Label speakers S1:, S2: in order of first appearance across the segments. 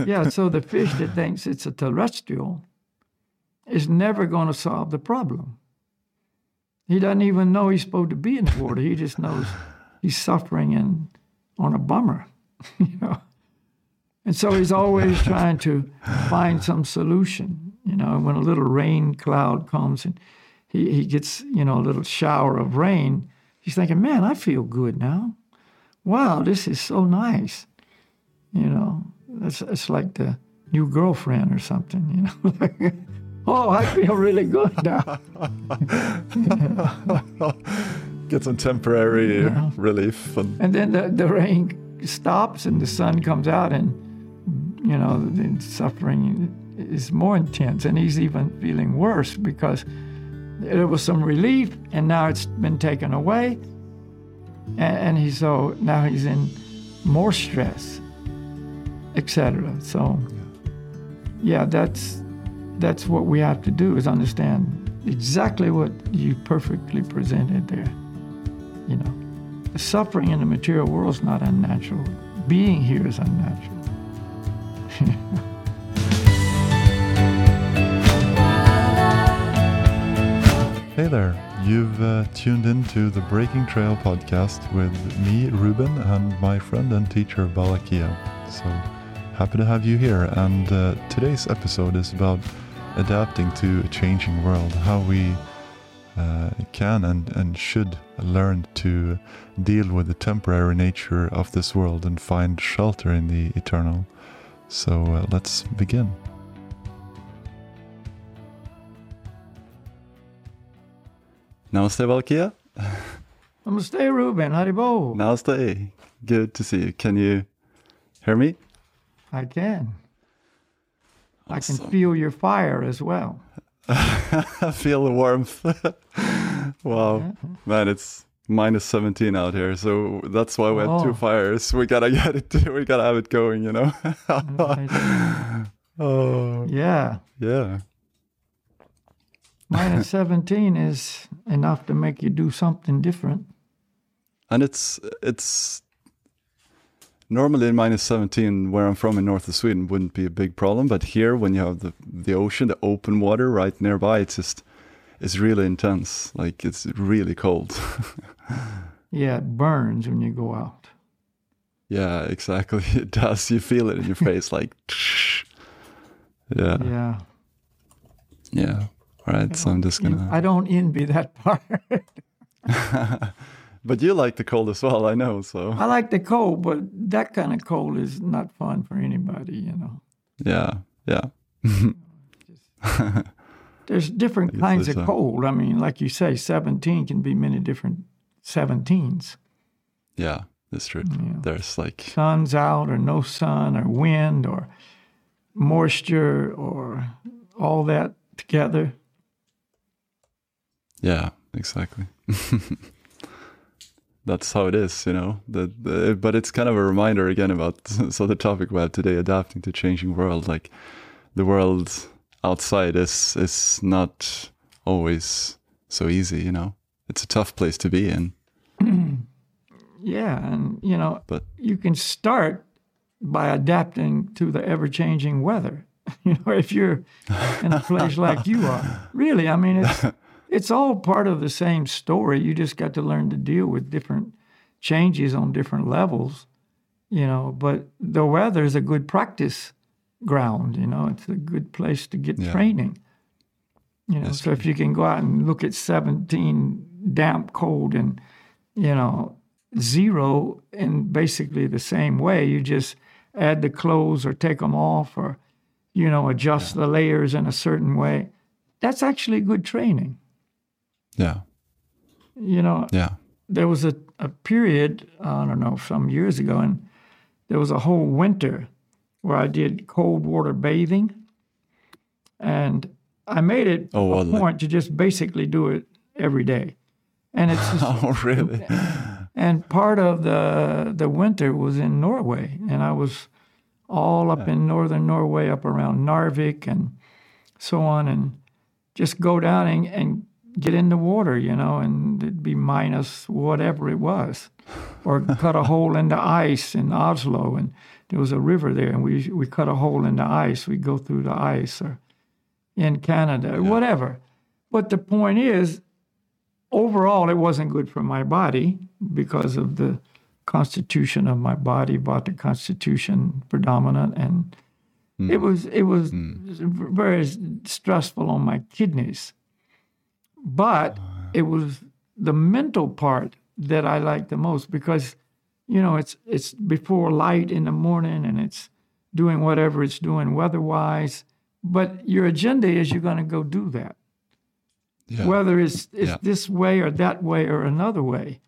S1: yeah, so the fish that thinks it's a terrestrial is never going to solve the problem. He doesn't even know he's supposed to be in the water. He just knows he's suffering and on a bummer, you know. And so he's always trying to find some solution, you know. And when a little rain cloud comes and he, he gets, you know, a little shower of rain, he's thinking, man, I feel good now. Wow, this is so nice. You know, it's, it's like the new girlfriend or something, you know. oh, I feel really good now.
S2: Get some temporary uh, yeah. relief.
S1: And, and then the, the rain stops and the sun comes out and, you know, the suffering is more intense. And he's even feeling worse because there was some relief and now it's been taken away. And, and he's so now he's in more stress, etc. So, yeah, that's that's what we have to do is understand exactly what you perfectly presented there. You know, the suffering in the material world is not unnatural. Being here is unnatural.
S2: hey there. You've uh, tuned into the Breaking Trail podcast with me, Ruben, and my friend and teacher, Balakia. So happy to have you here. And uh, today's episode is about adapting to a changing world, how we uh, can and, and should learn to deal with the temporary nature of this world and find shelter in the eternal. So uh, let's begin. Namaste, Valkia.
S1: Namaste, Ruben. Haribol.
S2: Namaste. Good to see you. Can you hear me?
S1: I can. Awesome. I can feel your fire as well.
S2: I feel the warmth. wow. Man, it's minus 17 out here. So that's why we have two oh. fires. We gotta get it, we gotta have it going, you know?
S1: oh. Yeah.
S2: Yeah.
S1: Minus 17 is enough to make you do something different.
S2: And it's, it's, normally in minus 17 where i'm from in north of sweden wouldn't be a big problem but here when you have the the ocean the open water right nearby it's just it's really intense. Like it's really cold.
S1: Yeah it burns when you go out.
S2: Yeah exactly. It does. You feel it in your face like yeah.
S1: Yeah.
S2: Yeah all right so i'm just gonna
S1: i don't envy that part
S2: But you like the cold as well, I know. So
S1: I like the cold, but that kind of cold is not fun for anybody, you know.
S2: Yeah, yeah.
S1: there's different kinds of so. cold. I mean, like you say, 17 can be many different 17s.
S2: Yeah, that's true. Yeah. There's like
S1: sun's out or no sun or wind or moisture or all that together.
S2: Yeah, exactly that's how it is, you know. That, but it's kind of a reminder again about so the topic we have today, adapting to changing world. Like the world outside is is not always so easy, you know. It's a tough place to be in.
S1: yeah, and you know, but you can start by adapting to the ever changing weather. you know, if you're in a place like you are, really, I mean, it's it's all part of the same story. You just got to learn to deal with different changes on different levels, you know. But the weather is a good practice ground, you know. It's a good place to get yeah. training, you know. That's so true. if you can go out and look at 17 damp, cold, and you know zero in basically the same way, you just add the clothes or take them off or you know adjust yeah. the layers in a certain way. That's actually good training.
S2: Yeah.
S1: You know,
S2: yeah.
S1: There was a, a period, I don't know, some years ago, and there was a whole winter where I did cold water bathing. And I made it oh, well, a point like... to just basically do it every day. And it's just,
S2: oh really?
S1: And part of the the winter was in Norway, and I was all up yeah. in northern Norway, up around Narvik and so on, and just go down and, and get in the water, you know, and it'd be minus whatever it was, or cut a hole in the ice in Oslo and there was a river there, and we we cut a hole in the ice. We go through the ice, or in Canada, or whatever. But the point is, overall, it wasn't good for my body because of the constitution of my body, brought the constitution predominant, and hmm. it was it was hmm. very stressful on my kidneys. But oh, it was the mental part that I liked the most because, you know, it's it's before light in the morning and it's doing whatever it's doing weather-wise. But your agenda is you're going to go do that,
S2: Yeah.
S1: whether it's it's
S2: Yeah.
S1: this way or that way or another way,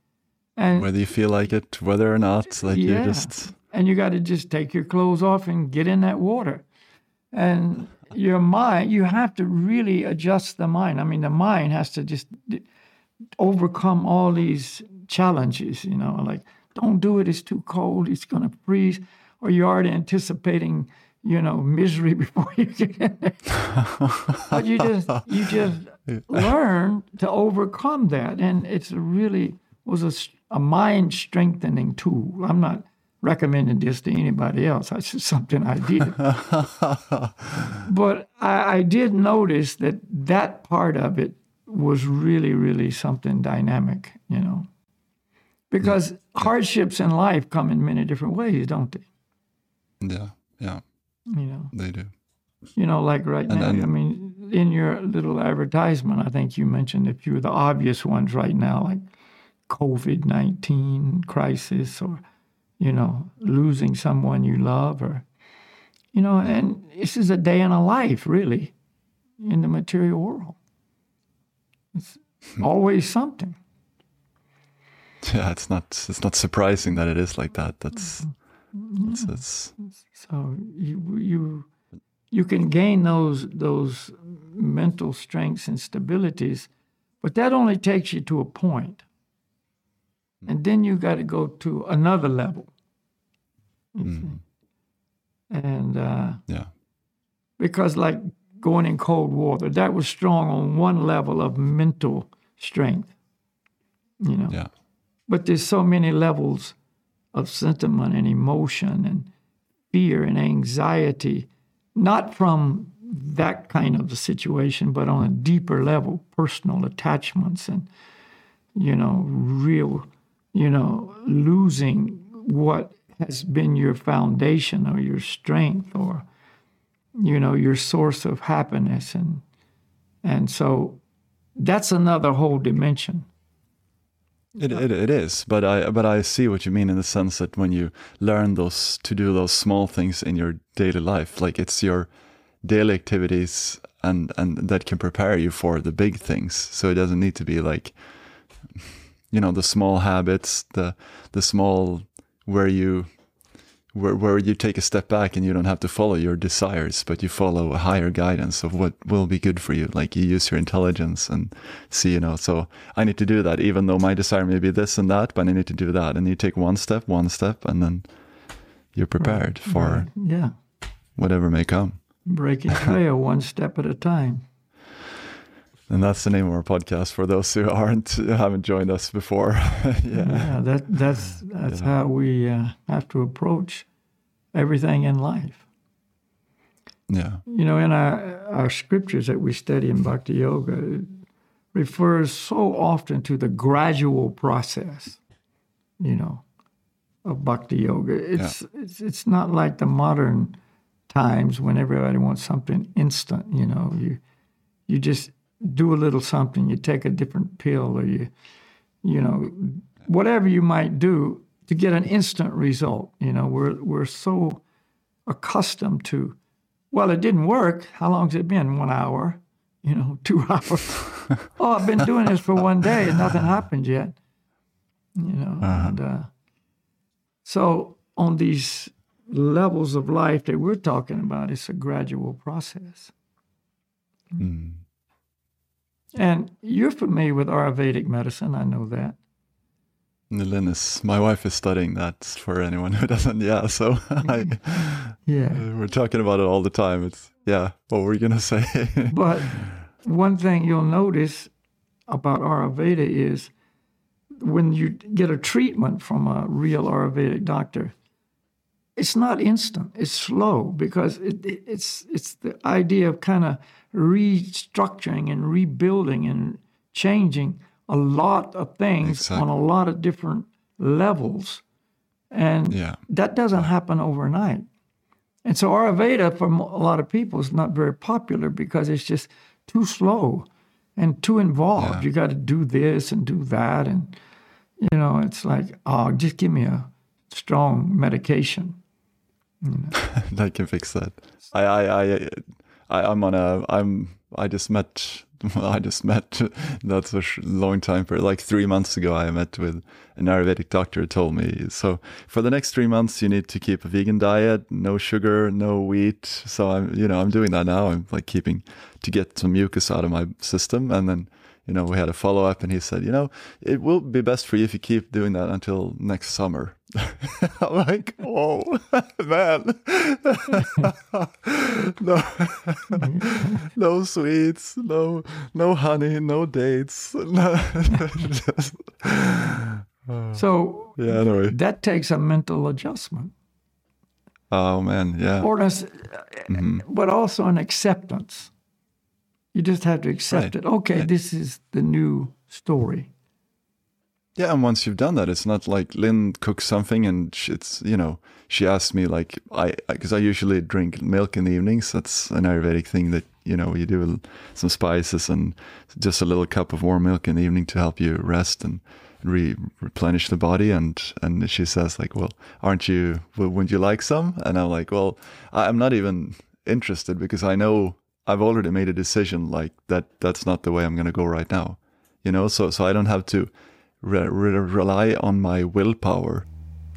S1: and
S2: whether you feel like it, whether or not, like you
S1: Yeah.
S2: just
S1: and you got to just take your clothes off and get in that water. And your mind, you have to really adjust the mind. I mean, the mind has to just d- overcome all these challenges, you know, like, don't do it, it's too cold, it's going to freeze. Or you're already anticipating, you know, misery before you get in there. but you just, you just learn to overcome that. And it's really, was a, a mind strengthening tool. I'm not recommending this to anybody else. That's just something I did. but I, I did notice that that part of it was really, really something dynamic, you know. Because hardships in life come in many different ways, don't they?
S2: yeah, yeah,
S1: You know,
S2: they do.
S1: you know, like right
S2: And-
S1: now.
S2: and-
S1: I mean, in your little advertisement, I think you mentioned a few of the obvious ones right now, like COVID nineteen crisis, or you know, losing someone you love, or you know, and this is a day in a life, really, in the material world. It's always something.
S2: Yeah, it's not it's not surprising that it is like that. That's
S1: Mm-hmm.
S2: it's, it's
S1: So you you you can gain those those mental strengths and stabilities, but that only takes you to a point. And then you got to go to another level. See. And uh,
S2: yeah,
S1: because, like going in cold water, that was strong on one level of mental strength, you know.
S2: yeah,
S1: But there's so many levels of sentiment and emotion and fear and anxiety, not from that kind of a situation, but on a deeper level, personal attachments and, you know, real, you know, losing what has been your foundation or your strength or, you know, your source of happiness. And, and so that's another whole dimension.
S2: it, it it is. But I but I see what you mean in the sense that when you learn those to do those small things in your daily life, like it's your daily activities and and that can prepare you for the big things. So it doesn't need to be like you know the small habits, the the small where you where where you take a step back and you don't have to follow your desires, but you follow a higher guidance of what will be good for you. Like you use your intelligence and see, you know, so I need to do that, even though my desire may be this and that, but I need to do that. And you take one step, one step, and then you're prepared for
S1: Yeah.
S2: whatever may come.
S1: breaking trail one step at a time.
S2: And that's the name of our podcast for those who aren't haven't joined us before. yeah.
S1: Yeah, that that's that's how we uh, have to approach everything in life.
S2: Yeah.
S1: You know, in our our scriptures that we study in Bhakti Yoga, it refers so often to the gradual process. You know, of Bhakti Yoga. It's it's it's not like the modern times when everybody wants something instant. You know, you you just do a little something, you take a different pill, or you you know whatever you might do to get an instant result. You know, we're we're so accustomed to. Well, it didn't work. How long's it been? One hour? You know, two hours? oh, I've been doing this for one day and nothing happened yet. You know, and uh, so on these levels of life that we're talking about, it's a gradual process.
S2: Mm.
S1: And you're familiar with Ayurvedic medicine, I know that.
S2: Lynn is my wife is studying that for anyone who doesn't. Yeah, so I,
S1: Yeah.
S2: Uh, we're talking about it all the time. It's yeah. What were you gonna say?
S1: But one thing you'll notice about Ayurveda is when you get a treatment from a real Ayurvedic doctor, it's not instant. It's slow because it, it, it's it's the idea of kind of restructuring and rebuilding and changing a lot of things
S2: Exactly.
S1: on a lot of different levels, and
S2: Yeah.
S1: that doesn't happen overnight. And so Ayurveda for a lot of people is not very popular because it's just too slow and too involved.
S2: Yeah.
S1: You got to do this and do that, and you know, it's like, oh, just give me a strong medication.
S2: that can fix that. I, I, I, I, I'm on a, I'm, I just met, I just met, that's a long time for, like three months ago, I met with an Ayurvedic doctor who told me, so for the next three months, you need to keep a vegan diet, no sugar, no wheat. So I'm, you know, I'm doing that now. I'm like keeping to get some mucus out of my system. And then, you know, we had a follow up and he said, you know, it will be best for you if you keep doing that until next summer. I'm like, oh, man. no, no sweets, no, no honey, no dates. No, just-
S1: So
S2: yeah, anyway.
S1: that takes a mental adjustment,
S2: Oh, man. Yeah.
S1: or an, mm-hmm. but also an acceptance. You just have to accept
S2: Right.
S1: it. Okay,
S2: Right.
S1: this is the new story.
S2: Yeah, and once you've done that, it's not like Lynn cooks something and it's you know she asks me like I because I usually drink milk in the evenings. That's an Ayurvedic thing that you know you do some spices and just a little cup of warm milk in the evening to help you rest and re- replenish the body. And and she says like, well, aren't you? Wouldn't you like some? And I'm like, well, I'm not even interested because I know I've already made a decision like that. That's not the way I'm going to go right now. You know, so so I don't have to re- re- rely on my willpower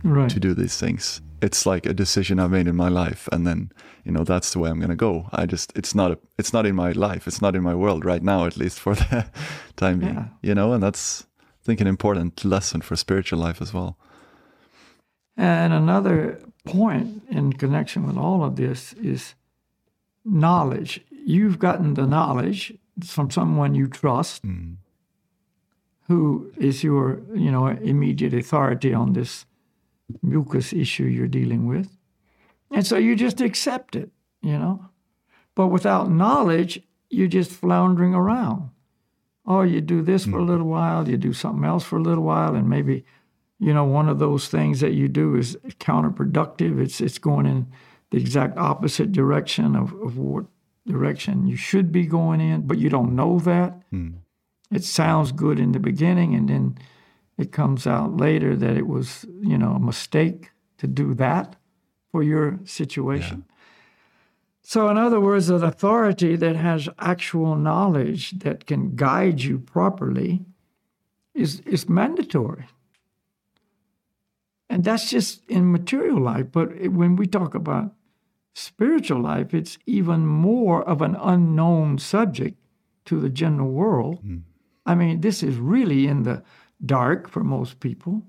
S1: Right.
S2: to do these things. It's like a decision I've made in my life, and then you know that's the way I'm gonna go. I just it's not a it's not in my life. It's not in my world right now, at least for the time being.
S1: Yeah.
S2: You know, and that's I think an important lesson for spiritual life as well.
S1: And another point in connection with all of this is knowledge. You've gotten the knowledge from someone you trust, mm. Who is your, you know, immediate authority on this mucus issue you're dealing with. And so you just accept it, you know. But without knowledge, you're just floundering around. Oh, you do this for a hmm. little while, you do something else for a little while, and maybe you know, one of those things that you do is counterproductive. It's it's going in the exact opposite direction of, of what direction you should be going in, but you don't know that. Hmm. It sounds good in the beginning, and then it comes out later that it was, you know, a mistake to do that for your situation. So, in other words, an authority that has actual knowledge that can guide you properly is, is mandatory. And that's just in material life. But it- when we talk about spiritual life, it's even more of an unknown subject to the general world. Mm. I mean, this is really in the dark for most people.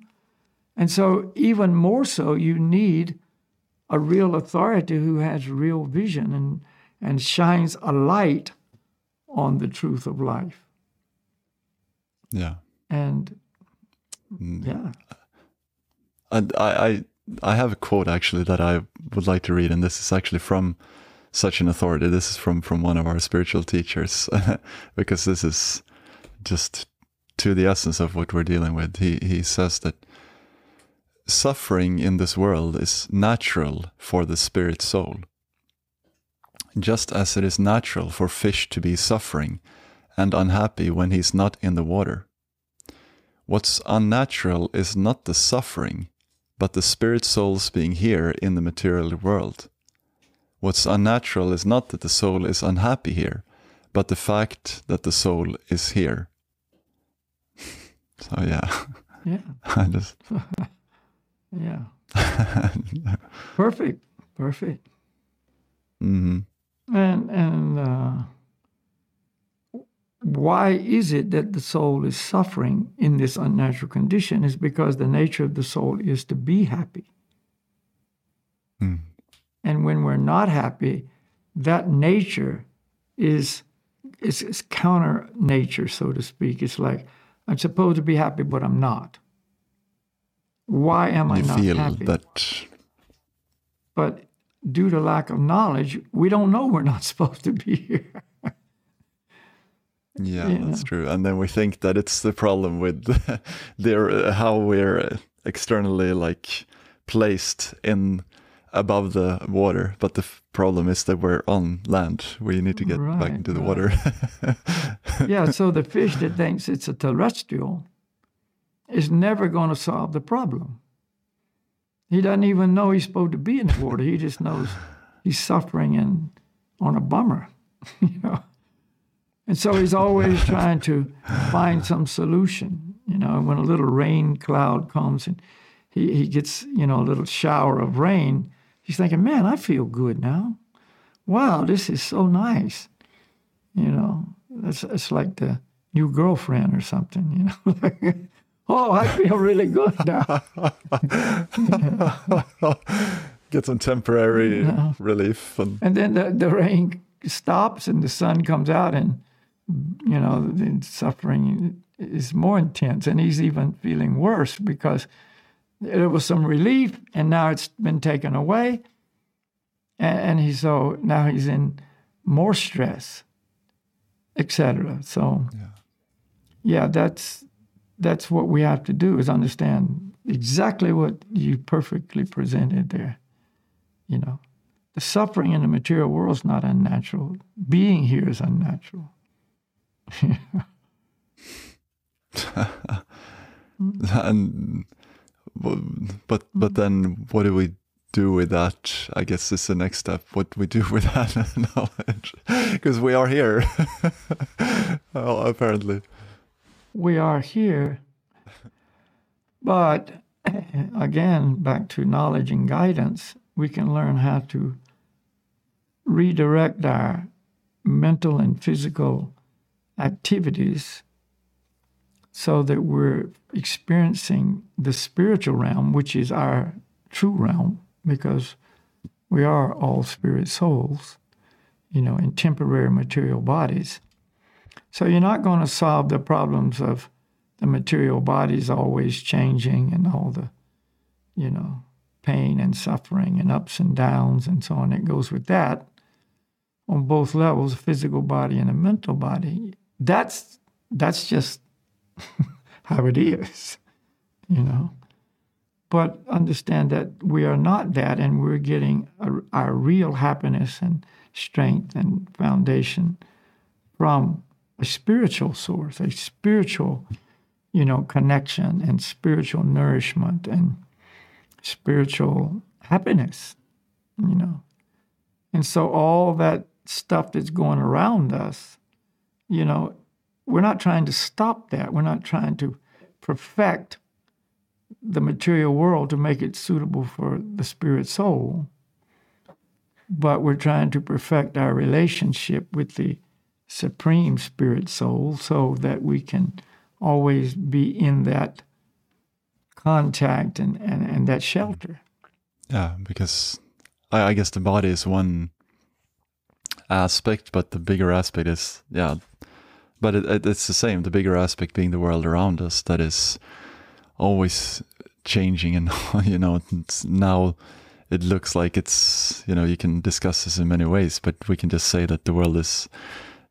S1: And so, even more so, you need a real authority who has real vision and, and shines a light on the truth of life.
S2: Yeah.
S1: And mm. yeah,
S2: And I, I I have a quote actually that I would like to read, and this is actually from such an authority. This is from from one of our spiritual teachers, because this is just to the essence of what we're dealing with. He he says that suffering in this world is natural for the spirit soul, just as it is natural for fish to be suffering and unhappy when he's not in the water. What's unnatural is not the suffering, but the spirit souls being here in the material world. What's unnatural is not that the soul is unhappy here, but the fact that the soul is here. So yeah,
S1: yeah,
S2: I just
S1: yeah. Perfect, perfect.
S2: Mm-hmm.
S1: And and uh, why is it that the soul is suffering in this unnatural condition? Is because the nature of the soul is to be happy.
S2: Mm.
S1: And when we're not happy, that nature is is, is counter nature, so to speak. It's like I'm supposed to be happy, but I'm not. Why am I
S2: you
S1: not
S2: feel
S1: happy?
S2: that
S1: But due to lack of knowledge, we don't know we're not supposed to be here.
S2: yeah, that's true. And then we think that it's the problem with their uh, how we're externally like placed in above the water, but the problem is that we're on land. We need to get right, back into the right. water.
S1: yeah, so the fish that thinks it's a terrestrial is never going to solve the problem. He doesn't even know he's supposed to be in the water. He just knows he's suffering and on a bummer, you know. And so he's always trying to find some solution. You know, when a little rain cloud comes and he, he gets, you know, a little shower of rain, he's thinking, man, I feel good now. Wow, this is so nice. You know, it's, it's like the new girlfriend or something, you know. oh, I feel really good now.
S2: Get some temporary yeah. relief. And,
S1: and then the, the rain stops and the sun comes out and, you know, the suffering is more intense. And he's even feeling worse because there was some relief and now it's been taken away. And, and he's so now he's in more stress, etc. So, yeah. yeah, that's that's what we have to do is understand exactly what you perfectly presented there. You know, the suffering in the material world is not unnatural. Being here is unnatural.
S2: and but but mm-hmm. then what do we do with that? I guess is the next step. What do we do with that knowledge, because we are here, well, apparently
S1: we are here. But again, back to knowledge and guidance, we can learn how to redirect our mental and physical activities so that we're experiencing the spiritual realm, which is our true realm, because we are all spirit souls, you know, in temporary material bodies. So you're not going to solve the problems of the material bodies always changing and all the, you know, pain and suffering and ups and downs and so on that goes with that on both levels, physical body and a mental body. That's that's just how it is, you know. But understand that we are not that, and we're getting a, our real happiness and strength and foundation from a spiritual source, a spiritual, you know, connection and spiritual nourishment and spiritual happiness, you know. And so all that stuff that's going around us, you know, we're not trying to stop that. We're not trying to perfect the material world to make it suitable for the spirit soul. But we're trying to perfect our relationship with the supreme spirit soul so that we can always be in that contact and, and, and that shelter.
S2: Yeah, because I, I guess the body is one aspect, but the bigger aspect is, yeah, but it, it, it's the same. The bigger aspect being the world around us that is always changing, and you know, now it looks like it's you know you can discuss this in many ways, but we can just say that the world is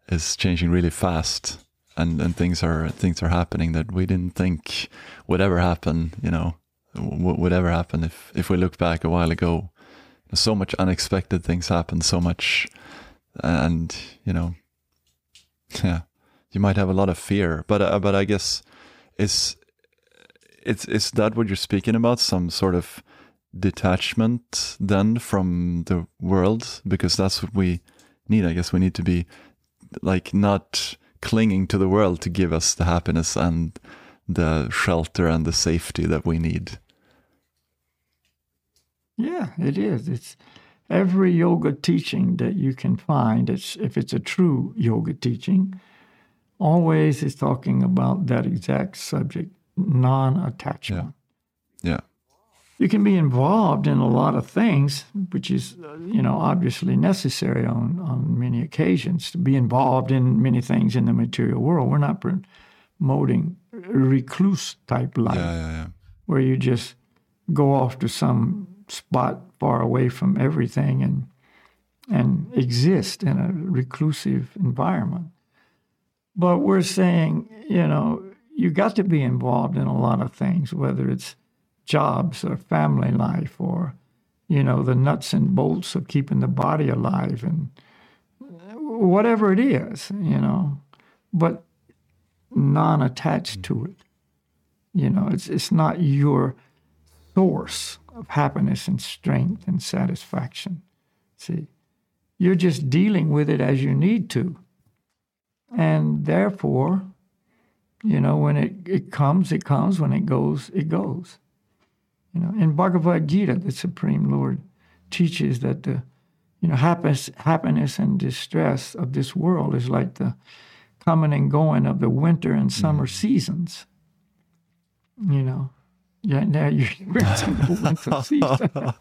S2: is changing really fast and and things are things are happening that we didn't think would ever happen you know would ever happen if if we look back a while ago so much unexpected things happen so much and you know yeah you might have a lot of fear but uh, but i guess is it's is that what you're speaking about some sort of detachment then from the world because that's what we need i guess we need to be like not clinging to the world to give us the happiness and the shelter and the safety that we need.
S1: Yeah, it is. It's every yoga teaching that you can find. It's if it's a true yoga teaching, always is talking about that exact subject, non-attachment.
S2: Yeah. yeah
S1: you can be involved in a lot of things, which is, uh, you know, obviously necessary on, on many occasions to be involved in many things in the material world. We're not promoting recluse type life
S2: yeah, yeah, yeah.
S1: where you just go off to some spot far away from everything and and exist in a reclusive environment. But we're saying, you know, you got to be involved in a lot of things, whether it's jobs or family life or, you know, the nuts and bolts of keeping the body alive and whatever it is, you know, but non attached to it. You know, it's, it's not your source of happiness and strength and satisfaction. See, you're just dealing with it as you need to. And therefore, you know, when it, it comes, it comes. When it goes, it goes. You know, in Bhagavad Gita, the Supreme Lord teaches that the, you know, happiness, happiness and distress of this world is like the coming and going of the winter and summer mm. seasons. You know, yeah, now you're experiencing the winter season.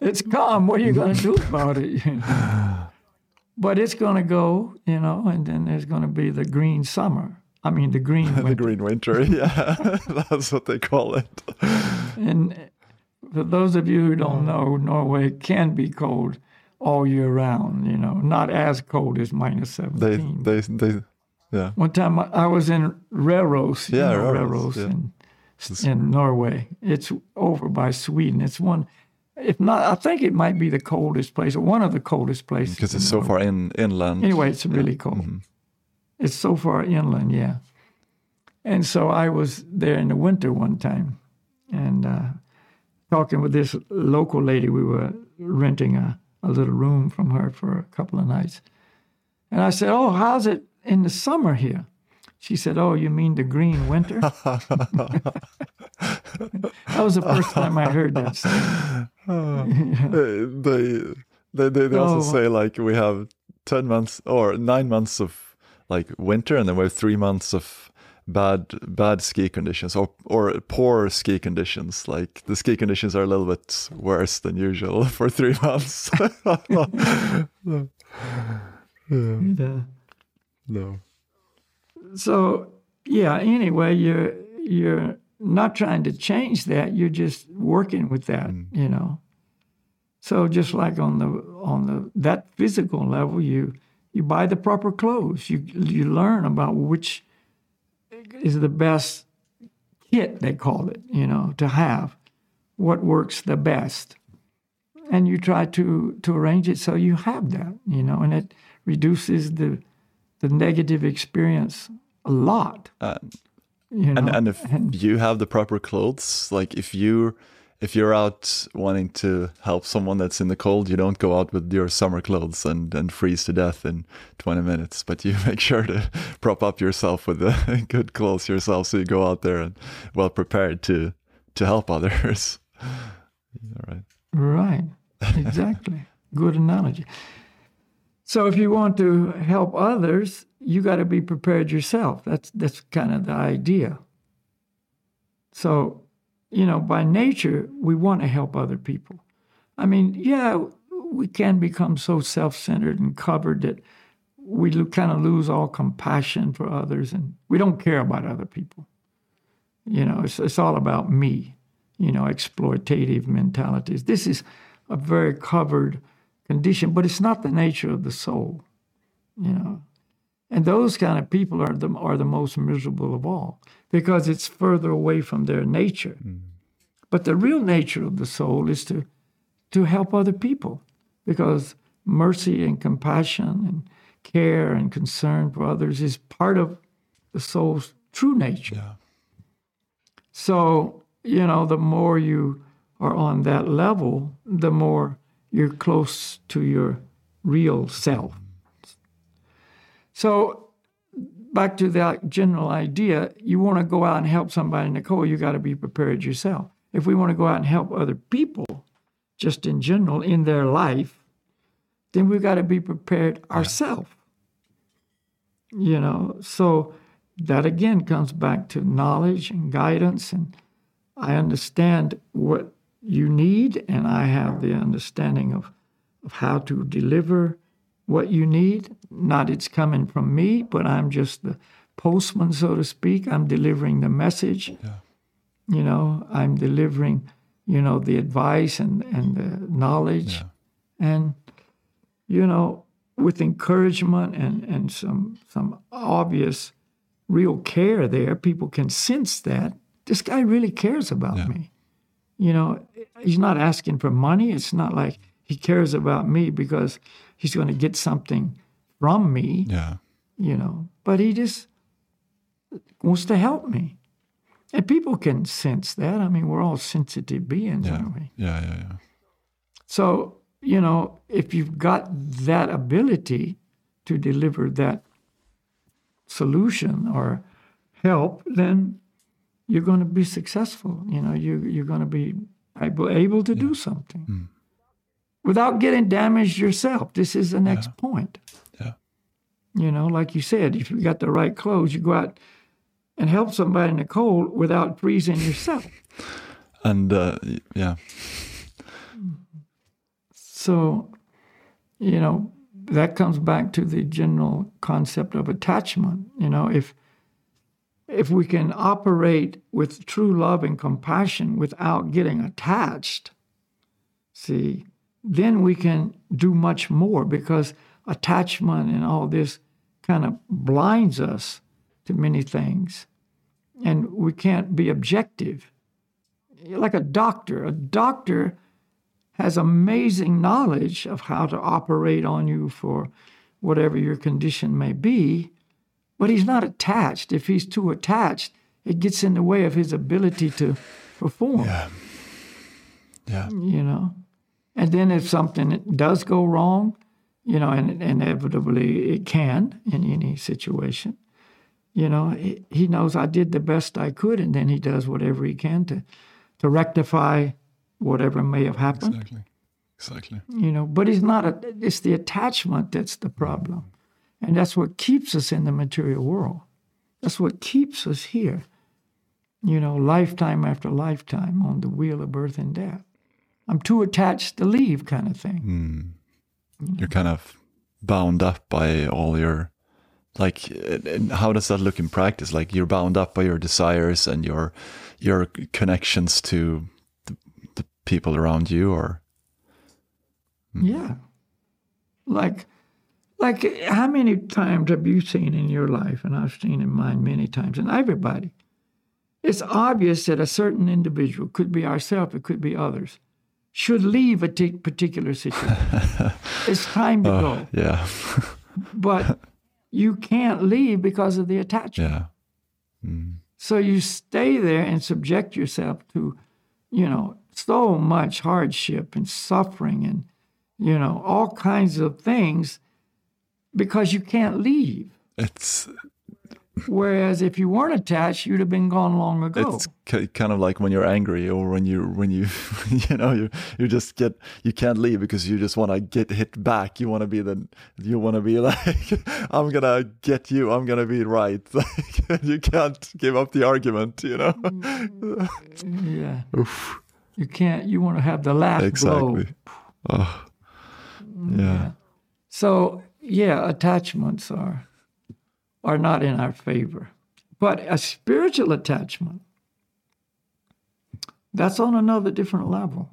S1: it's calm. What are you going to do about it? but it's going to go, you know, and then there's going to be the green summer. I mean, the green winter.
S2: the green winter, yeah. That's what they call it.
S1: and for those of you who don't mm. know, Norway can be cold all year round, you know, not as cold as minus 17.
S2: They, they, they, yeah.
S1: One time I was in Røros, yeah, know, Røros, yeah. in, in Norway. It's over by Sweden. It's one if not, I think it might be the coldest place, or one of the coldest places.
S2: Because it's so far in inland.
S1: Anyway, it's really cold. Mm-hmm. It's so far inland, yeah. And so I was there in the winter one time, and uh, talking with this local lady. We were renting a, a little room from her for a couple of nights, and I said, "Oh, how's it in the summer here?" She said, "Oh, you mean the green winter?" that was the first time I heard that.
S2: they, they, they, they also oh. say like we have ten months or nine months of like winter, and then we have three months of bad bad ski conditions or or poor ski conditions. Like the ski conditions are a little bit worse than usual for three months.
S1: no. Yeah.
S2: No
S1: so yeah. Anyway, you're you're not trying to change that. You're just working with that. Mm. You know. So just like on the on the that physical level, you you buy the proper clothes. You you learn about which is the best kit they call it. You know to have what works the best, and you try to to arrange it so you have that. You know, and it reduces the the negative experience a lot.
S2: Uh, you know? and and if and, you have the proper clothes, like if you if you're out wanting to help someone that's in the cold, you don't go out with your summer clothes and, and freeze to death in 20 minutes, but you make sure to prop up yourself with the good clothes yourself so you go out there and well prepared to to help others. All right.
S1: Right. Exactly. good analogy. So if you want to help others, you got to be prepared yourself. That's that's kind of the idea. So, you know, by nature, we want to help other people. I mean, yeah, we can become so self-centered and covered that we kind of lose all compassion for others, and we don't care about other people. You know, it's it's all about me. You know, exploitative mentalities. This is a very covered condition, but it's not the nature of the soul, you know. And those kind of people are the are the most miserable of all because it's further away from their nature. Mm. But the real nature of the soul is to to help other people because mercy and compassion and care and concern for others is part of the soul's true nature. Yeah. So, you know, the more you are on that level, the more you're close to your real self. So, back to that general idea, you want to go out and help somebody Nicole, you got to be prepared yourself. If we want to go out and help other people, just in general, in their life, then we've got to be prepared ourselves. You know, so that again comes back to knowledge and guidance. And I understand what you need, and I have the understanding of, of how to deliver what you need. Not it's coming from me, but I'm just the postman, so to speak. I'm delivering the message. Yeah. You know, I'm delivering you know, the advice and, and the knowledge.
S2: Yeah.
S1: And, you know, with encouragement and, and some some obvious real care there, people can sense that this guy really cares about
S2: Yeah.
S1: me. You know, he's not asking for money. It's not like he cares about me because he's going to get something from me,
S2: Yeah.
S1: you know, but he just wants to help me. And people can sense that. I mean, we're all sensitive beings,
S2: Yeah.
S1: aren't we?
S2: Yeah. Yeah. Yeah.
S1: So, you know, if you've got that ability to deliver that solution or help, then you're going to be successful. You know, you, you're going to be able, able to do something without getting damaged yourself. This is the next point.
S2: Yeah.
S1: You know, like you said, if you got the right clothes, you go out and help somebody in the cold without freezing yourself.
S2: And uh, yeah.
S1: So, you know, that comes back to the general concept of attachment. You know, if if we can operate with true love and compassion without getting attached, see, then we can do much more because attachment and all this kind of blinds us to many things. And we can't be objective. Like a doctor, a doctor has amazing knowledge of how to operate on you for whatever your condition may be, but he's not attached. If he's too attached, it gets in the way of his ability to perform,
S2: Yeah. Yeah.
S1: you know. And then if something does go wrong, you know, and inevitably it can in any situation, you know, he, he knows I did the best I could, and then he does whatever he can to, to rectify whatever may have happened
S2: Exactly. Exactly.
S1: you know but it's not a it's the attachment that's the problem and that's what keeps us in the material world. That's what keeps us here you know lifetime after lifetime on the wheel of birth and death. I'm too attached to leave kind of thing. Hmm.
S2: You're kind of bound up by all your like how does that look in practice? Like you're bound up by your desires and your your connections to the, the people around you or? Hmm.
S1: Yeah. Like like how many times have you seen in your life and i've seen in mine many times and everybody it's obvious that a certain individual could be ourselves it could be others should leave a t- particular situation. It's time to oh, go.
S2: yeah.
S1: But you can't leave because of the attachment.
S2: Yeah. Mm.
S1: So you stay there and subject yourself to, you know, so much hardship and suffering and, you know, all kinds of things because you can't leave.
S2: it's
S1: Whereas if you weren't attached, you'd have been gone long ago.
S2: it's ki- kind of like when you're angry or when you when you you know you you just get you can't leave because you just want to get hit back. You want to be the you want to be like i'm gonna get you. I'm gonna be right. Like you can't give up the argument you know? Mm-hmm.
S1: Yeah.
S2: Oof,
S1: You can't, you want to have the last blow.
S2: exactly oh mm-hmm. yeah.
S1: So yeah, attachments are are not in our favor. But a spiritual attachment, that's on another different level.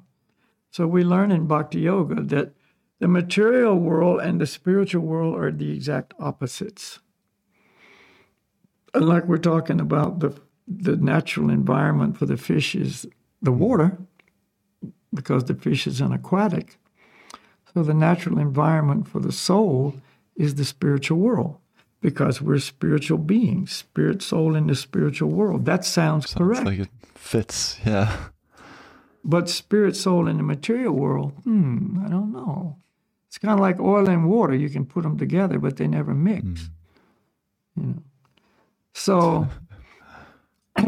S1: So we learn in Bhakti Yoga that the material world and the spiritual world are the exact opposites. And like we're talking about the the natural environment for the fish is the water, because the fish is an aquatic. So the natural environment for the soul is the spiritual world because we're spiritual beings, spirit, soul in the spiritual world. That sounds,
S2: sounds
S1: correct.
S2: like it fits yeah
S1: but spirit, soul in the material world, hmm, I don't know. It's kind of like oil and water. You can put them together, but they never mix. You know. So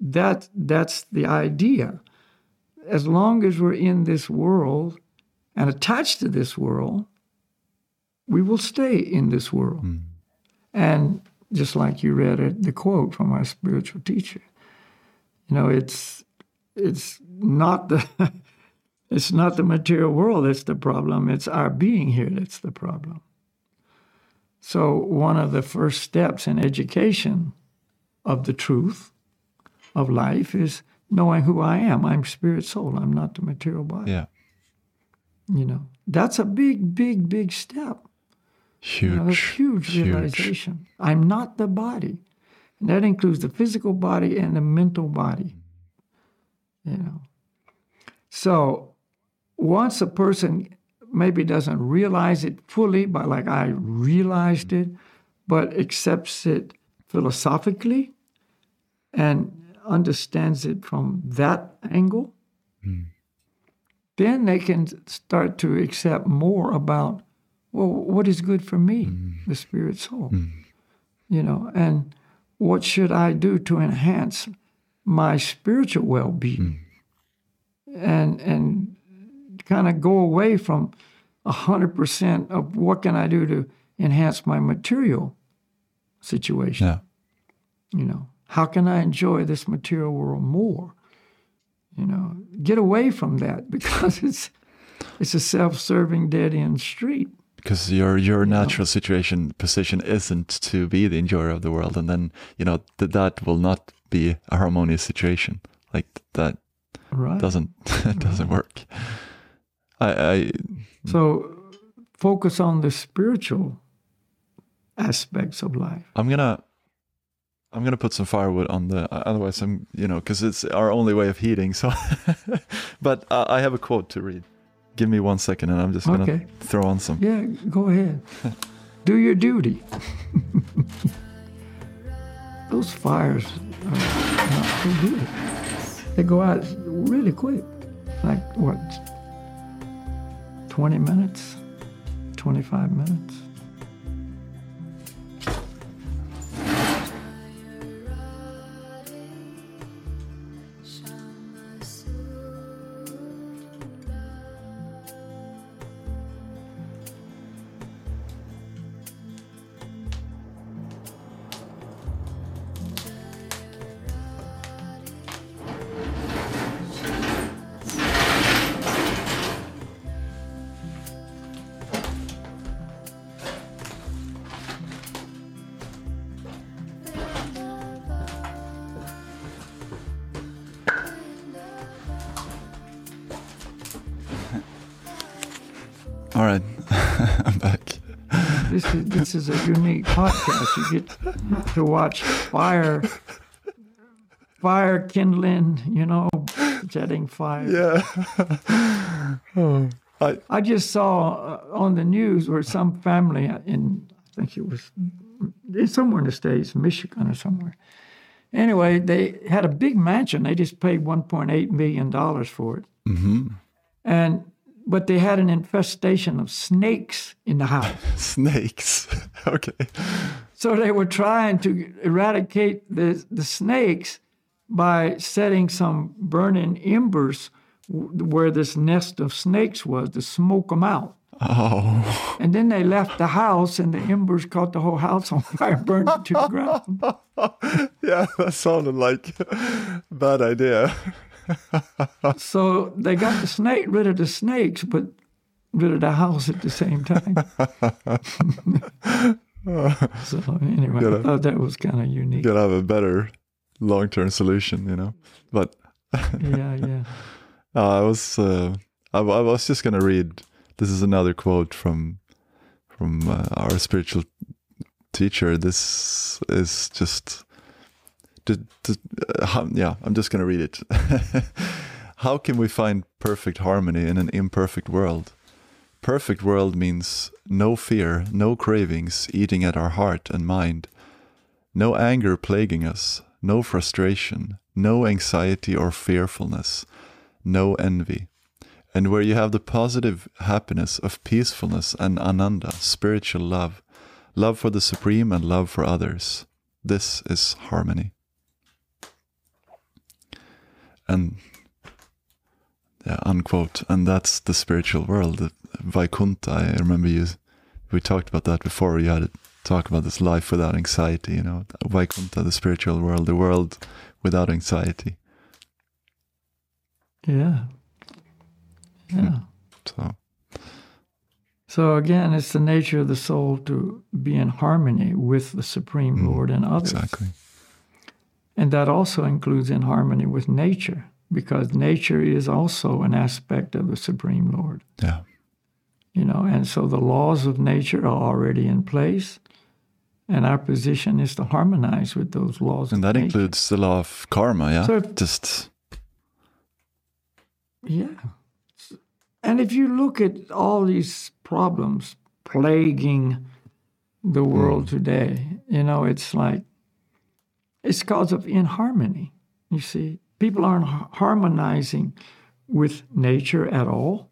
S1: that that's the idea. As long as we're in this world and attached to this world, we will stay in this world. Hmm. And just like you read it, the quote from our spiritual teacher, you know, it's it's not the it's not the material world that's the problem. It's our being here that's the problem. So one of the first steps in education of the truth of life is knowing who I am. I'm spirit soul. I'm not the material body.
S2: Yeah.
S1: You know, that's a big, big, big step.
S2: Huge.
S1: You know, huge
S2: huge.
S1: realization. I'm not the body. And that includes the physical body and the mental body. You know. So once a person maybe doesn't realize it fully, but like I realized it, but accepts it philosophically and understands it from that angle, hmm. Then they can start to accept more about, well, what is good for me, mm-hmm. the spirit soul, mm-hmm. you know, and what should I do to enhance my spiritual well-being, mm-hmm. and and kind of go away from hundred percent of what can I do to enhance my material situation.
S2: Yeah.
S1: You know, how can I enjoy this material world more? You know, get away from that because it's it's a self-serving dead-end street.
S2: Because your your natural situation position isn't to be the enjoyer of the world, and then you know that that will not be a harmonious situation. Like that
S1: Right.
S2: doesn't doesn't work. I, I
S1: So focus on the spiritual aspects of life.
S2: I'm gonna I'm gonna put some firewood on the. Otherwise, I'm you know because it's our only way of heating. So, but uh, I have a quote to read. Give me one second, and I'm just gonna
S1: Okay.
S2: throw on some.
S1: Yeah, go ahead. Do your duty. Those fires are not so good. They go out really quick. Like what? 20 minutes? 25 minutes? This is, a unique podcast. You get to watch fire, fire kindling, you know, jetting fire.
S2: Yeah. oh, I
S1: I just saw uh, on the news where some family in, I think it was it's somewhere in the States, Michigan or somewhere. Anyway, they had a big mansion. They just paid $1.8 million for it. And, but they had an infestation of snakes in the house.
S2: snakes. okay.
S1: So they were trying to eradicate the, the snakes by setting some burning embers where this nest of snakes was to smoke them out.
S2: Oh,
S1: And then they left the house, and the embers caught the whole house on fire, burned it to the ground.
S2: yeah, that sounded like a bad idea.
S1: So they got the snake rid of the snakes, but rid of the house at the same time. so anyway, I thought that was kind of unique.
S2: Gotta have a better long-term solution, you know. But
S1: Yeah, yeah.
S2: Uh, I was uh, I, I was just gonna read. This is another quote from from uh, our spiritual teacher. This is just, to, to, uh, yeah. I'm just gonna read it. how can we find perfect harmony in an imperfect world? Perfect world means no fear, no cravings eating at our heart and mind, no anger plaguing us, no frustration, no anxiety or fearfulness, no envy, and where you have the positive happiness of peacefulness and ananda, spiritual love, love for the supreme and love for others. This is harmony. And yeah, unquote. And that's the spiritual world. Vaikuntha, I remember you we talked about that before. You had to talk about this life without anxiety, you know. Vaikuntha, the spiritual world, the world without anxiety.
S1: Yeah. Hmm. Yeah.
S2: So
S1: So again, it's the nature of the soul to be in harmony with the Supreme hmm. Lord and others.
S2: exactly.
S1: And that also includes in harmony with nature, because nature is also an aspect of the Supreme Lord.
S2: Yeah.
S1: You know, and so the laws of nature are already in place, and our position is to harmonize with those laws.
S2: And that includes the law of karma, yeah?
S1: So if-
S2: Just,
S1: Yeah. And if you look at all these problems plaguing the world hmm. today, you know, it's like, it's because of inharmony. You see, people aren't harmonizing with nature at all.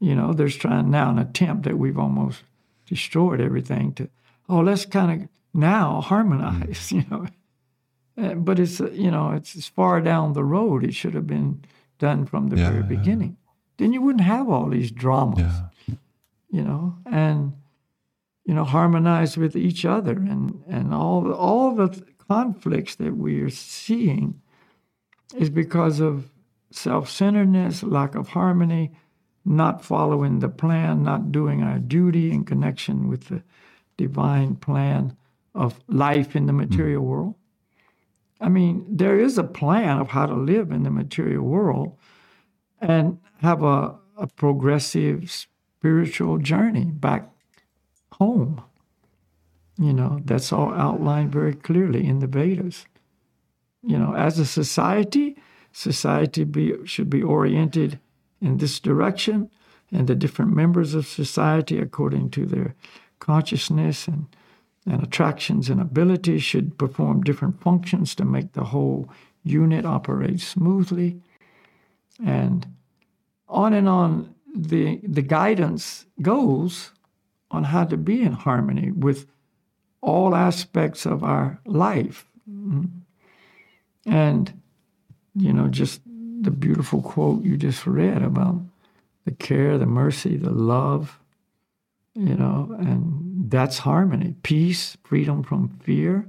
S1: You know, there's trying now an attempt that we've almost destroyed everything to, oh, let's kind of now harmonize, you know. Uh, But it's, uh, you know, it's as far down the road. It should have been done from the
S2: Yeah,
S1: very
S2: yeah.
S1: beginning. Then you wouldn't have all these dramas
S2: yeah.
S1: you know, and you know, harmonize with each other, and and all all the conflicts that we are seeing is because of self-centeredness, lack of harmony, not following the plan, not doing our duty in connection with the divine plan of life in the hmm. material world. I mean, there is a plan of how to live in the material world and have a, a progressive spiritual journey back home. You know, that's all outlined very clearly in the Vedas. You know, as a society, society be, should be oriented in this direction, and the different members of society, according to their consciousness and, and attractions and abilities, should perform different functions to make the whole unit operate smoothly. And on and on the the guidance goes on how to be in harmony with all aspects of our life. And you know, just the beautiful quote you just read about the care, the mercy, the love, you know, and that's harmony, peace, freedom from fear,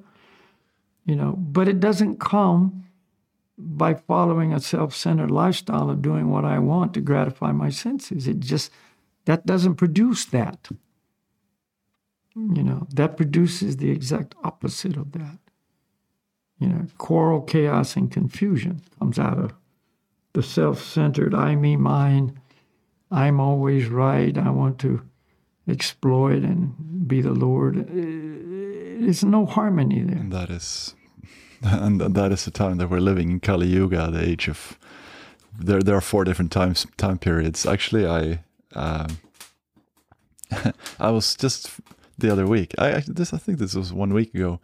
S1: you know, but it doesn't come by following a self-centered lifestyle of doing what I want to gratify my senses. It just that doesn't produce that. You know, that produces the exact opposite of that. You know, quarrel, chaos, and confusion comes out of the self-centered I, me, mine. I'm always right. I want to exploit and be the Lord. There's no harmony there.
S2: And that is, and that is the time that we're living in Kali Yuga, the age of. There, there are four different times time periods. Actually, I, um, I was just the other week. I I- this I think this was one week ago.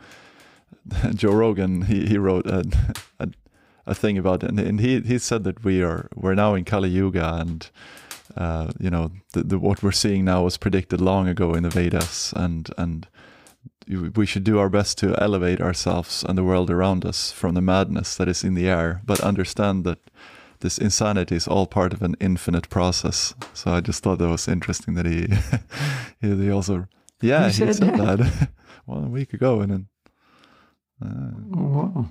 S2: Joe Rogan he, he wrote a, a a thing about it, and, and he he said that we are we're now in Kali Yuga, and uh, you know the, the what we're seeing now was predicted long ago in the Vedas, and and we should do our best to elevate ourselves and the world around us from the madness that is in the air, but understand that this insanity is all part of an infinite process. So I just thought that was interesting that he he, he also yeah
S1: He
S2: he
S1: said
S2: said,
S1: that?
S2: that, one week ago, and then uh,
S1: Wow.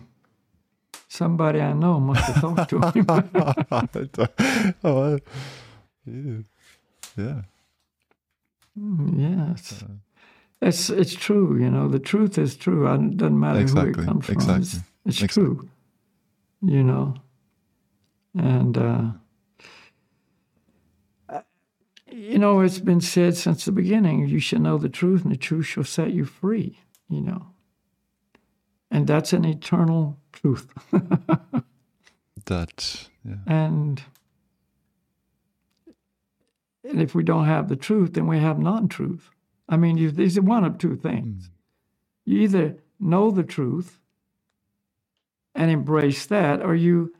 S1: Somebody I know must have talked to him.
S2: oh, I- yeah. yeah.
S1: yes. It's it's true, you know. The truth is true. It doesn't matter who
S2: Exactly,
S1: it comes from.
S2: exactly,
S1: It's, it's
S2: exactly.
S1: true, you know. And uh, uh, you know, it's been said since the beginning. You should know the truth, and the truth shall set you free. You know, and that's an eternal truth.
S2: That yeah.
S1: And and if we don't have the truth, then we have non-truth. I mean, you, these are one of two things. You either know the truth and embrace that, or you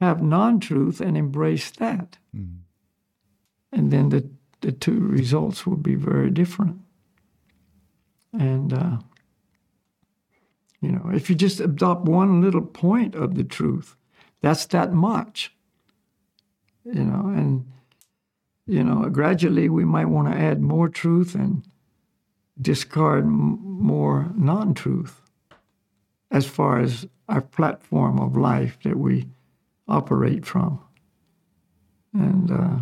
S1: have non-truth and embrace that.
S2: Mm.
S1: And then the, the two results would be very different. And, uh, you know, if you just adopt one little point of the truth, that's that much. You know, and, you know, gradually we might want to add more truth and discard m- more non truth as far as our platform of life that we operate from. And, uh,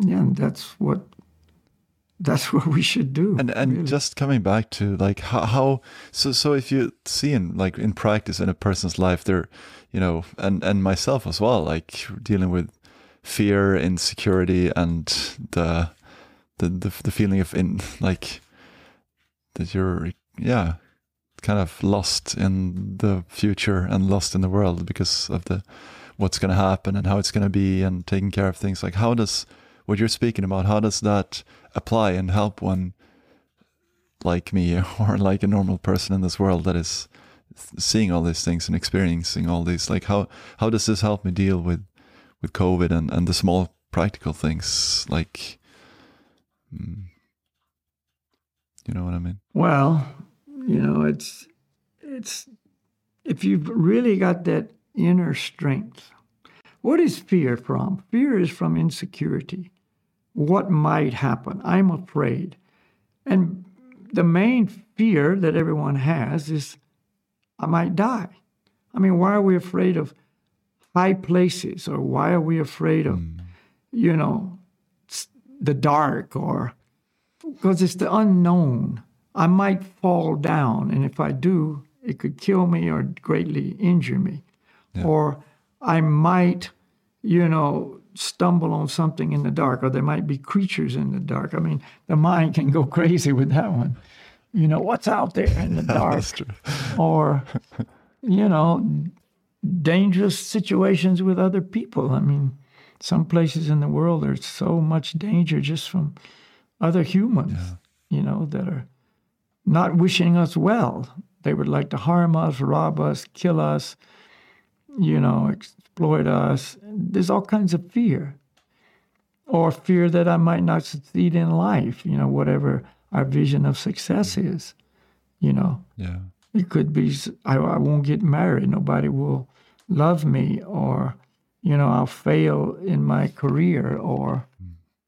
S1: yeah, and that's what that's what we should do.
S2: And and
S1: really.
S2: just coming back to like how, how so so if you see in like in practice in a person's life, they're you know and and myself as well, like dealing with fear, insecurity, and the the the, the feeling of in like that you're yeah kind of lost in the future and lost in the world because of the what's going to happen and how it's going to be and taking care of things like how does what you're speaking about how does that apply and help one like me or like a normal person in this world that is seeing all these things and experiencing all these like how how does this help me deal with with covid and and the small practical things like mm, you know what i mean?
S1: Well you know it's it's if you've really got that inner strength what is fear from? Fear is from insecurity what might happen i'm afraid and the main fear that everyone has is i might die i mean why are we afraid of high places or why are we afraid of mm. you know the dark or because it's the unknown I might fall down, and if I do, it could kill me or greatly injure me. Yeah. Or I might, you know, stumble on something in the dark, or there might be creatures in the dark. I mean, the mind can go crazy with that one. You know, what's out there in the dark? or, you know, dangerous situations with other people. I mean, some places in the world there's so much danger just from other humans, yeah. you know, that are not wishing us well. They would like to harm us, rob us, kill us, you know, exploit us. There's all kinds of fear. Or fear that I might not succeed in life, you know, whatever our vision of success is, you know.
S2: Yeah.
S1: It could be I, I won't get married, nobody will love me, or, you know, I'll fail in my career, or,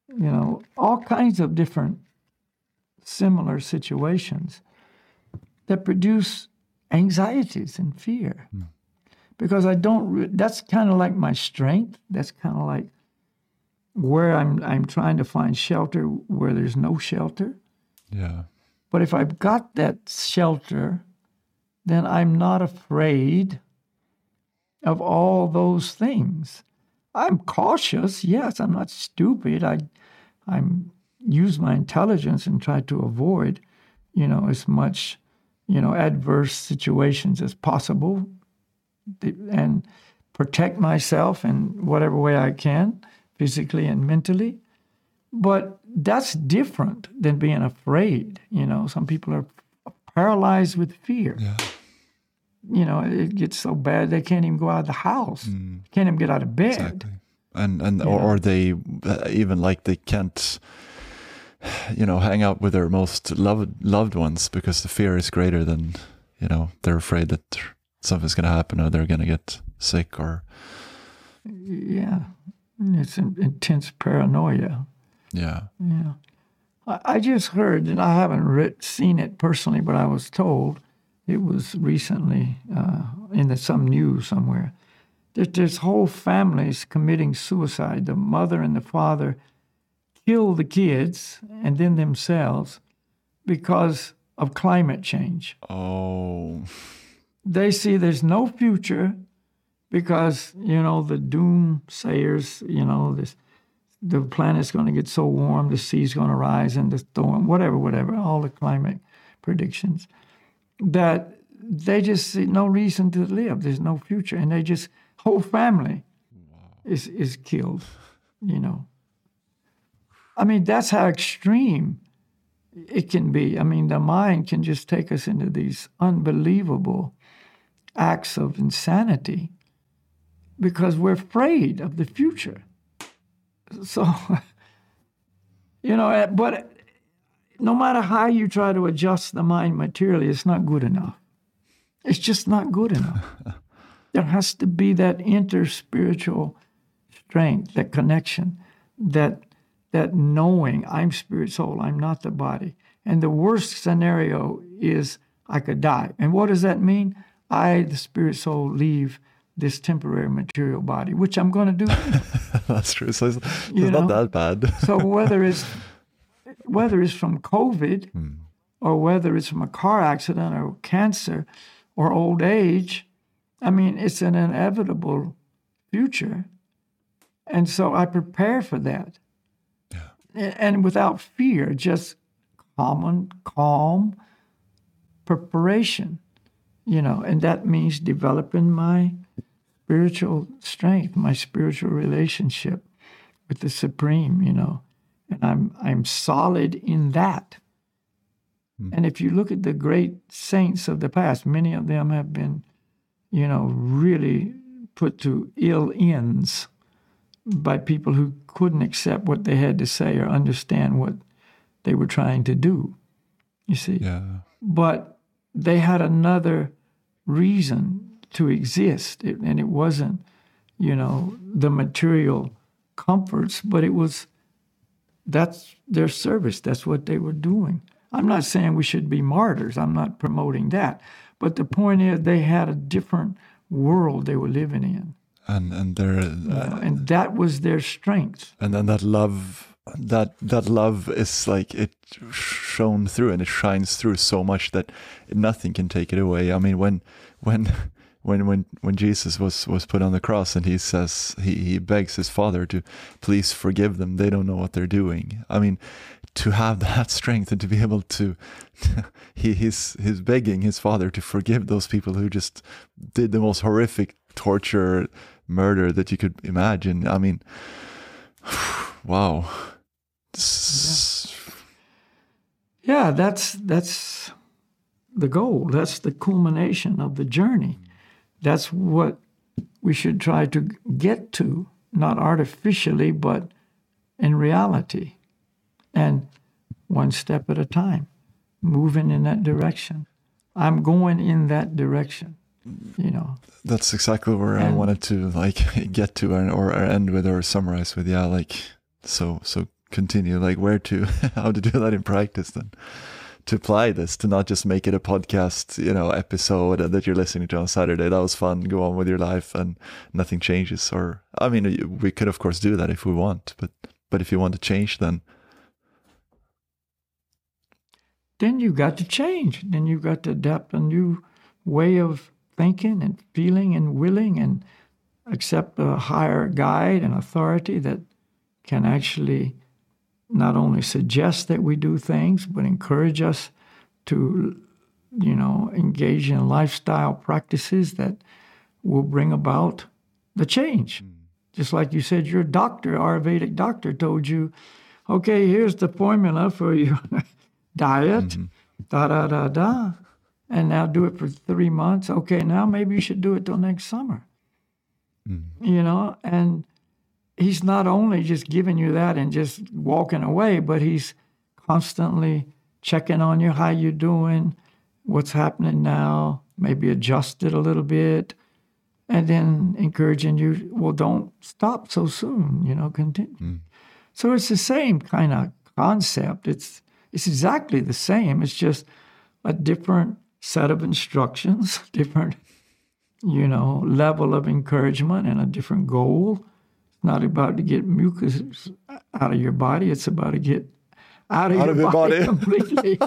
S1: you know, all kinds of different similar situations that produce anxieties and fear. Mm. Because I don't, re- that's kind of like my strength. That's kind of like where I'm, I'm trying to find shelter where there's no shelter.
S2: Yeah.
S1: But if I've got that shelter, then I'm not afraid of all those things. I'm cautious, yes, I'm not stupid. I I'm use my intelligence and try to avoid, you know, as much, you know, adverse situations as possible and protect myself in whatever way I can, physically and mentally. But that's different than being afraid. You know, some people are paralyzed with fear.
S2: Yeah.
S1: You know, it gets so bad they can't even go out of the house, mm. can't even get out of bed.
S2: Exactly. And and or, or, they uh, even like they can't you know, hang out with their most loved loved ones because the fear is greater than, you know, they're afraid that something's going to happen or they're going to get sick or.
S1: Yeah, it's intense paranoia.
S2: Yeah.
S1: Yeah. I just heard, and I haven't read, seen it personally, but I was told it was recently uh, in the, some news somewhere that there's whole families committing suicide. The mother and the father kill the kids and then themselves because of climate change.
S2: Oh.
S1: They see there's no future because, you know, the doomsayers, you know, this the planet's going to get so warm, the sea's going to rise, and the storm, whatever, whatever, all the climate predictions, that they just see no reason to live. There's no future, and they just whole family wow. is is killed, you know. I mean, that's how extreme it can be. I mean, the mind can just take us into these unbelievable acts of insanity because we're afraid of the future. So, you know, eh, but no matter how you try to adjust the mind materially, it's not good enough. It's just not good enough. there has to be that interspiritual strength, that connection, that that knowing I'm spirit soul, I'm not the body. And the worst scenario is I could die. And what does that mean? I, the spirit soul, leave this temporary material body, which I'm going to do.
S2: That's true. So it's, it's not that bad.
S1: so whether it's whether it's from COVID hmm. or whether it's from a car accident or cancer or old age, I mean, it's an inevitable future. And so I prepare for that. A- And without fear, just common, calm preparation, you know, and that means developing my spiritual strength, my spiritual relationship with the Supreme, you know, and I'm I'm solid in that. Hmm. And if you look at the great saints of the past, many of them have been, you know, really put to ill ends by people who couldn't accept what they had to say or understand what they were trying to do. You see?
S2: Yeah.
S1: but they had another reason to exist. It- and it wasn't you know the material comforts but it was that's their service. That's what they were doing. I'm not saying we should be martyrs. I'm not promoting that. But the point is they had a different world they were living in.
S2: And and there
S1: you know, and that was their strength.
S2: And then that love that that love is like it shone through and it shines through so much that nothing can take it away. I mean when when when when when jesus was was put on the cross and he says he he begs his father to please forgive them they don't know what they're doing. I mean to have that strength and to be able to he he's he's begging his father to forgive those people who just did the most horrific torture murder that you could imagine. I mean wow
S1: Yeah, that's that's the goal. That's the culmination of the journey. That's what we should try to get to, not artificially, but in reality. And one step at a time, moving in that direction. I'm going in that direction, you know.
S2: that's exactly where i wanted to like get to and or end with or summarize with yeah like so so continue like where to how to do that in practice then? To apply this to not just make it a podcast you know episode uh, that you're listening to on saturday. That was fun. Go on with your life and nothing changes. Or i mean we could of course do that if we want but but if you want to change then
S1: then you got to change. Then you got to adapt a new way of thinking and feeling and willing and accept a higher guide and authority that can actually not only suggest that we do things, but encourage us to, you know, engage in lifestyle practices that will bring about the change. Hmm. Just like you said, your doctor, Ayurvedic doctor, told you, okay, here's the formula for your diet, mm-hmm. da da da da, and now do it for three months. Okay, now maybe you should do it till next summer. Hmm. You know, and he's not only just giving you that and just walking away, but he's constantly checking on you, how you're doing, what's happening now, maybe adjust it a little bit, and then encouraging you, well, don't stop so soon, you know, continue. Mm. So it's the same kind of concept. It's it's exactly the same. It's just a different set of instructions, different, you know, level of encouragement and a different goal. Not about to get mucus out of your body. It's about to get out of,
S2: Out
S1: your,
S2: of your
S1: body,
S2: body.
S1: completely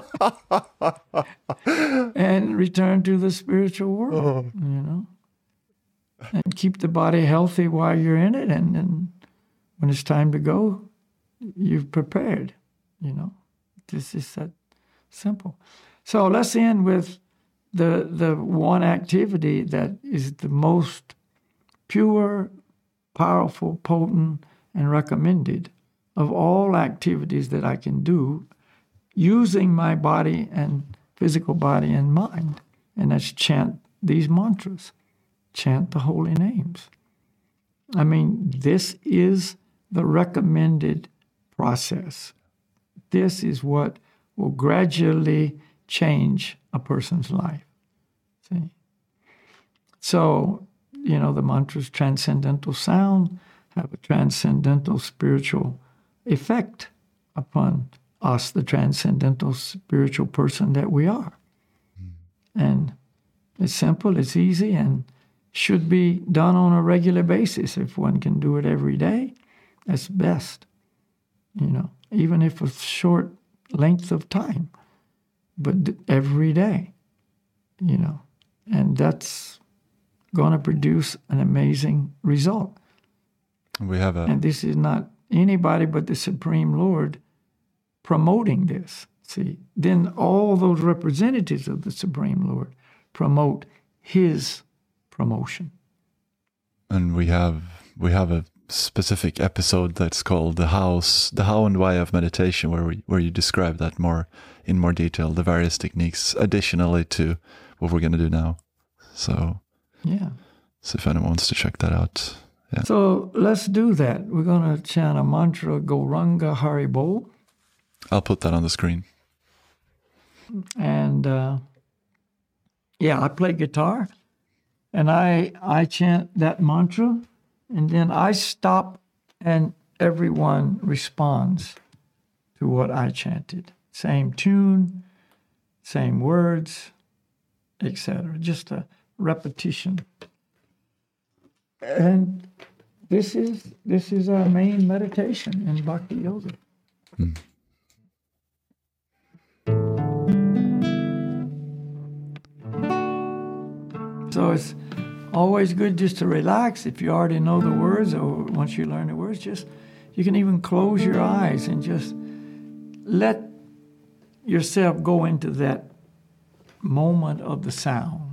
S1: and return to the spiritual world, uh-huh. you know. And keep the body healthy while you're in it. And then when it's time to go, you've prepared, you know. This is that simple. So let's end with the the one activity that is the most pure, powerful, potent, and recommended of all activities that I can do using my body and physical body and mind. And that's chant these mantras, chant the holy names. I mean, this is the recommended process. This is what will gradually change a person's life. See? So, you know, the mantras transcendental sound have a transcendental spiritual effect upon us, the transcendental spiritual person that we are. Hmm. And it's simple, it's easy, and should be done on a regular basis. If one can do it every day, that's best. You know, even if a short length of time, but every day, you know, and that's going to produce an amazing result.
S2: We have a.
S1: And this is not anybody but the Supreme Lord promoting this. See, then all those representatives of the Supreme Lord promote His promotion.
S2: And we have we have a specific episode that's called the house the how and why of meditation where we where you describe that more in more detail the various techniques additionally to what we're going to do now so
S1: yeah.
S2: So if anyone wants to check that out yeah.
S1: So let's do that. We're going to chant a mantra Gauranga Haribol
S2: i'll put that on the screen.
S1: And uh, yeah i play guitar and i i chant that mantra and then I stop, and everyone responds to what I chanted. Same tune, same words, etc. Just a repetition. And this is this is our main meditation in Bhakti Yoga. Mm. So it's always good just to relax if you already know the words or once you learn the words just you can even close your eyes and just let yourself go into that moment of the sound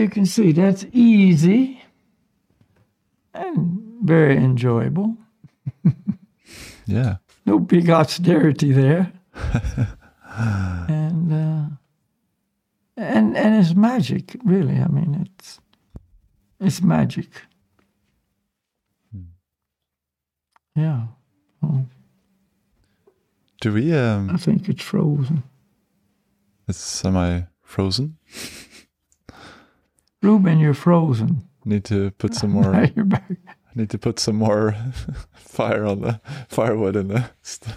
S1: you can see that's easy and very enjoyable.
S2: yeah.
S1: No big austerity there. and uh, and and it's magic, really. I mean, it's it's magic.
S2: Hmm.
S1: Yeah. Well,
S2: Do we? Um,
S1: I think it's frozen.
S2: it's semi frozen.
S1: Ruben, you're frozen.
S2: Need to put some more.
S1: you're back.
S2: need to put some more fire on the firewood in the st-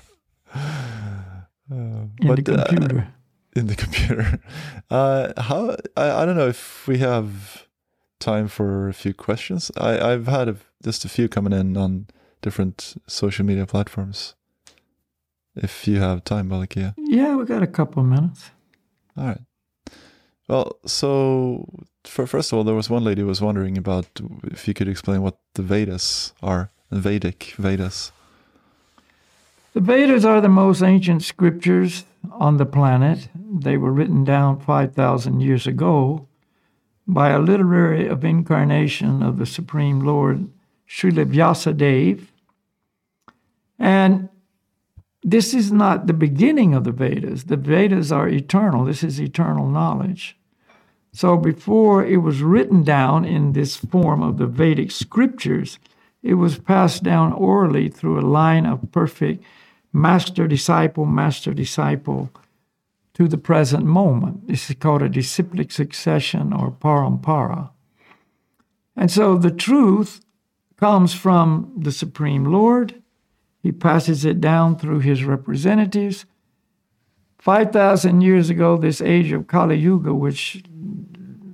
S2: uh,
S1: In
S2: but,
S1: the
S2: uh,
S1: computer.
S2: in the computer. Uh, how I, I don't know if we have time for a few questions. I I've had a, just a few coming in on different social media platforms. If you have time, Balakia.
S1: yeah, we got a couple of minutes.
S2: All right. Well, so first of all, there was one lady who was wondering about if you could explain what the Vedas are, the Vedic Vedas.
S1: The Vedas are the most ancient scriptures on the planet. They were written down 5,000 years ago by a literary of incarnation of the Supreme Lord, Srila Vyasadeva. And this is not the beginning of the Vedas. The Vedas are eternal. This is eternal knowledge. So before it was written down in this form of the Vedic scriptures, it was passed down orally through a line of perfect master disciple, master disciple to the present moment. This is called a disciplic succession or parampara. And so the truth comes from the Supreme Lord. He passes it down through his representatives. 5,000 years ago, this age of Kali Yuga, which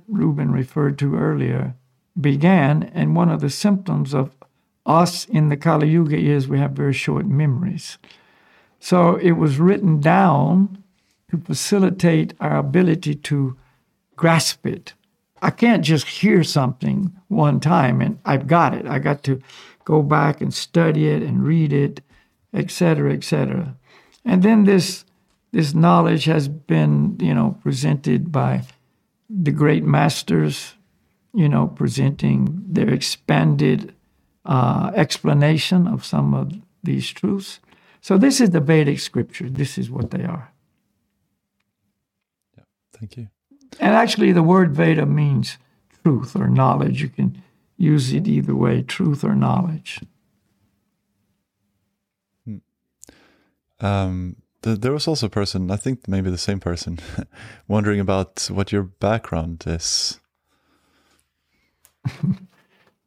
S1: Ruben referred to earlier, began. And one of the symptoms of us in the Kali Yuga is we have very short memories. So it was written down to facilitate our ability to grasp it. I can't just hear something one time and I've got it. I got to go back and study it and read it, etc., etc. And then this this knowledge has been, you know, presented by the great masters, you know, presenting their expanded uh, explanation of some of these truths. So this is the Vedic scripture. This is what they are.
S2: Yeah, thank you.
S1: And actually, the word Veda means truth or knowledge. You can use it either way, truth or knowledge.
S2: Um, th- there was also a person, I think maybe the same person, wondering about what your background is.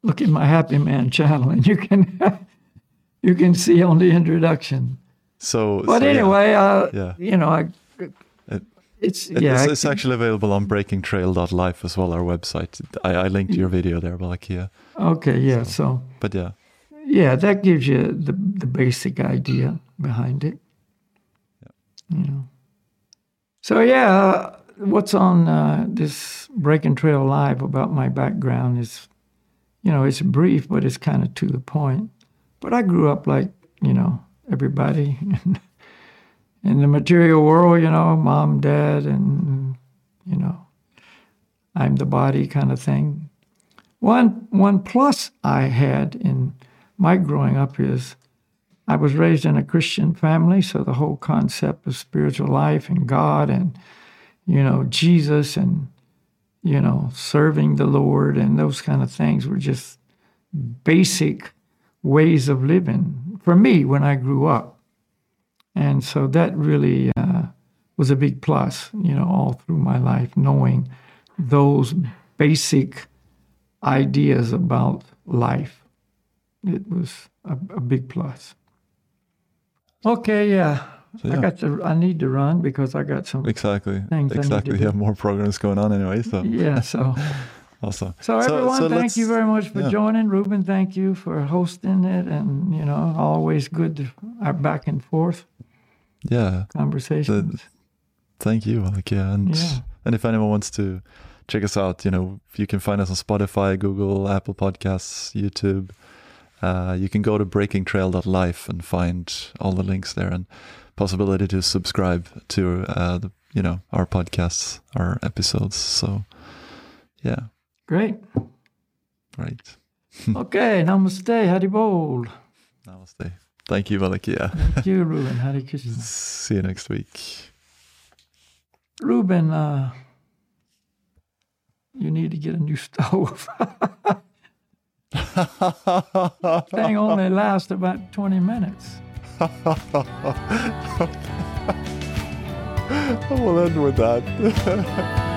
S1: Look at my Happy Man channel, and you can you can see on the introduction.
S2: So,
S1: But
S2: so, yeah.
S1: anyway, uh,
S2: Yeah.
S1: you know, I,
S2: It-
S1: it's
S2: It-
S1: yeah,
S2: it's, it's actually available on breakingtrail.life as well, our website. I, I linked your video there, Balakia.
S1: okay, yeah. So
S2: But yeah,
S1: yeah, that gives you the the basic idea behind it. You know. So yeah, what's on uh, this Breaking Trail Live about my background is, you know, it's brief, but it's kind of to the point. But I grew up like you know everybody in the material world. You know, mom, dad, and you know, I'm the body kind of thing. One one plus I had in my growing up is I was raised in a Christian family, so the whole concept of spiritual life and God and you know Jesus and you know serving the Lord and those kind of things were just basic ways of living for me when I grew up, and so that really uh, was a big plus, you know, all through my life, knowing those basic ideas about life. It was a, a big plus. Okay, yeah.
S2: So,
S1: I got to. I need to run because I got some.
S2: exactly.
S1: Things I need to
S2: Exactly. You have more programs going on anyway, so
S1: Yeah. So,
S2: awesome.
S1: so everyone,
S2: so
S1: thank you very much for
S2: yeah.
S1: joining. Ruben, thank you for hosting it, and you know, always good to, our back and forth
S2: Yeah,
S1: conversations.
S2: thank you, Balakia. And,
S1: Yeah.
S2: and if anyone wants to check us out, you know, you can find us on Spotify, Google, Apple Podcasts, YouTube. Uh, you can go to breakingtrail.life and find all the links there and possibility to subscribe to uh, the you know our podcasts, our episodes. So yeah,
S1: Great.
S2: right.
S1: Okay, namaste, Haribol.
S2: Namaste. Thank you, Malakia.
S1: Thank you, Ruben. Hare Krishna.
S2: See you next week.
S1: Ruben, uh, you need to get a new stove. Thing only lasts about 20 minutes.
S2: we'll end with that.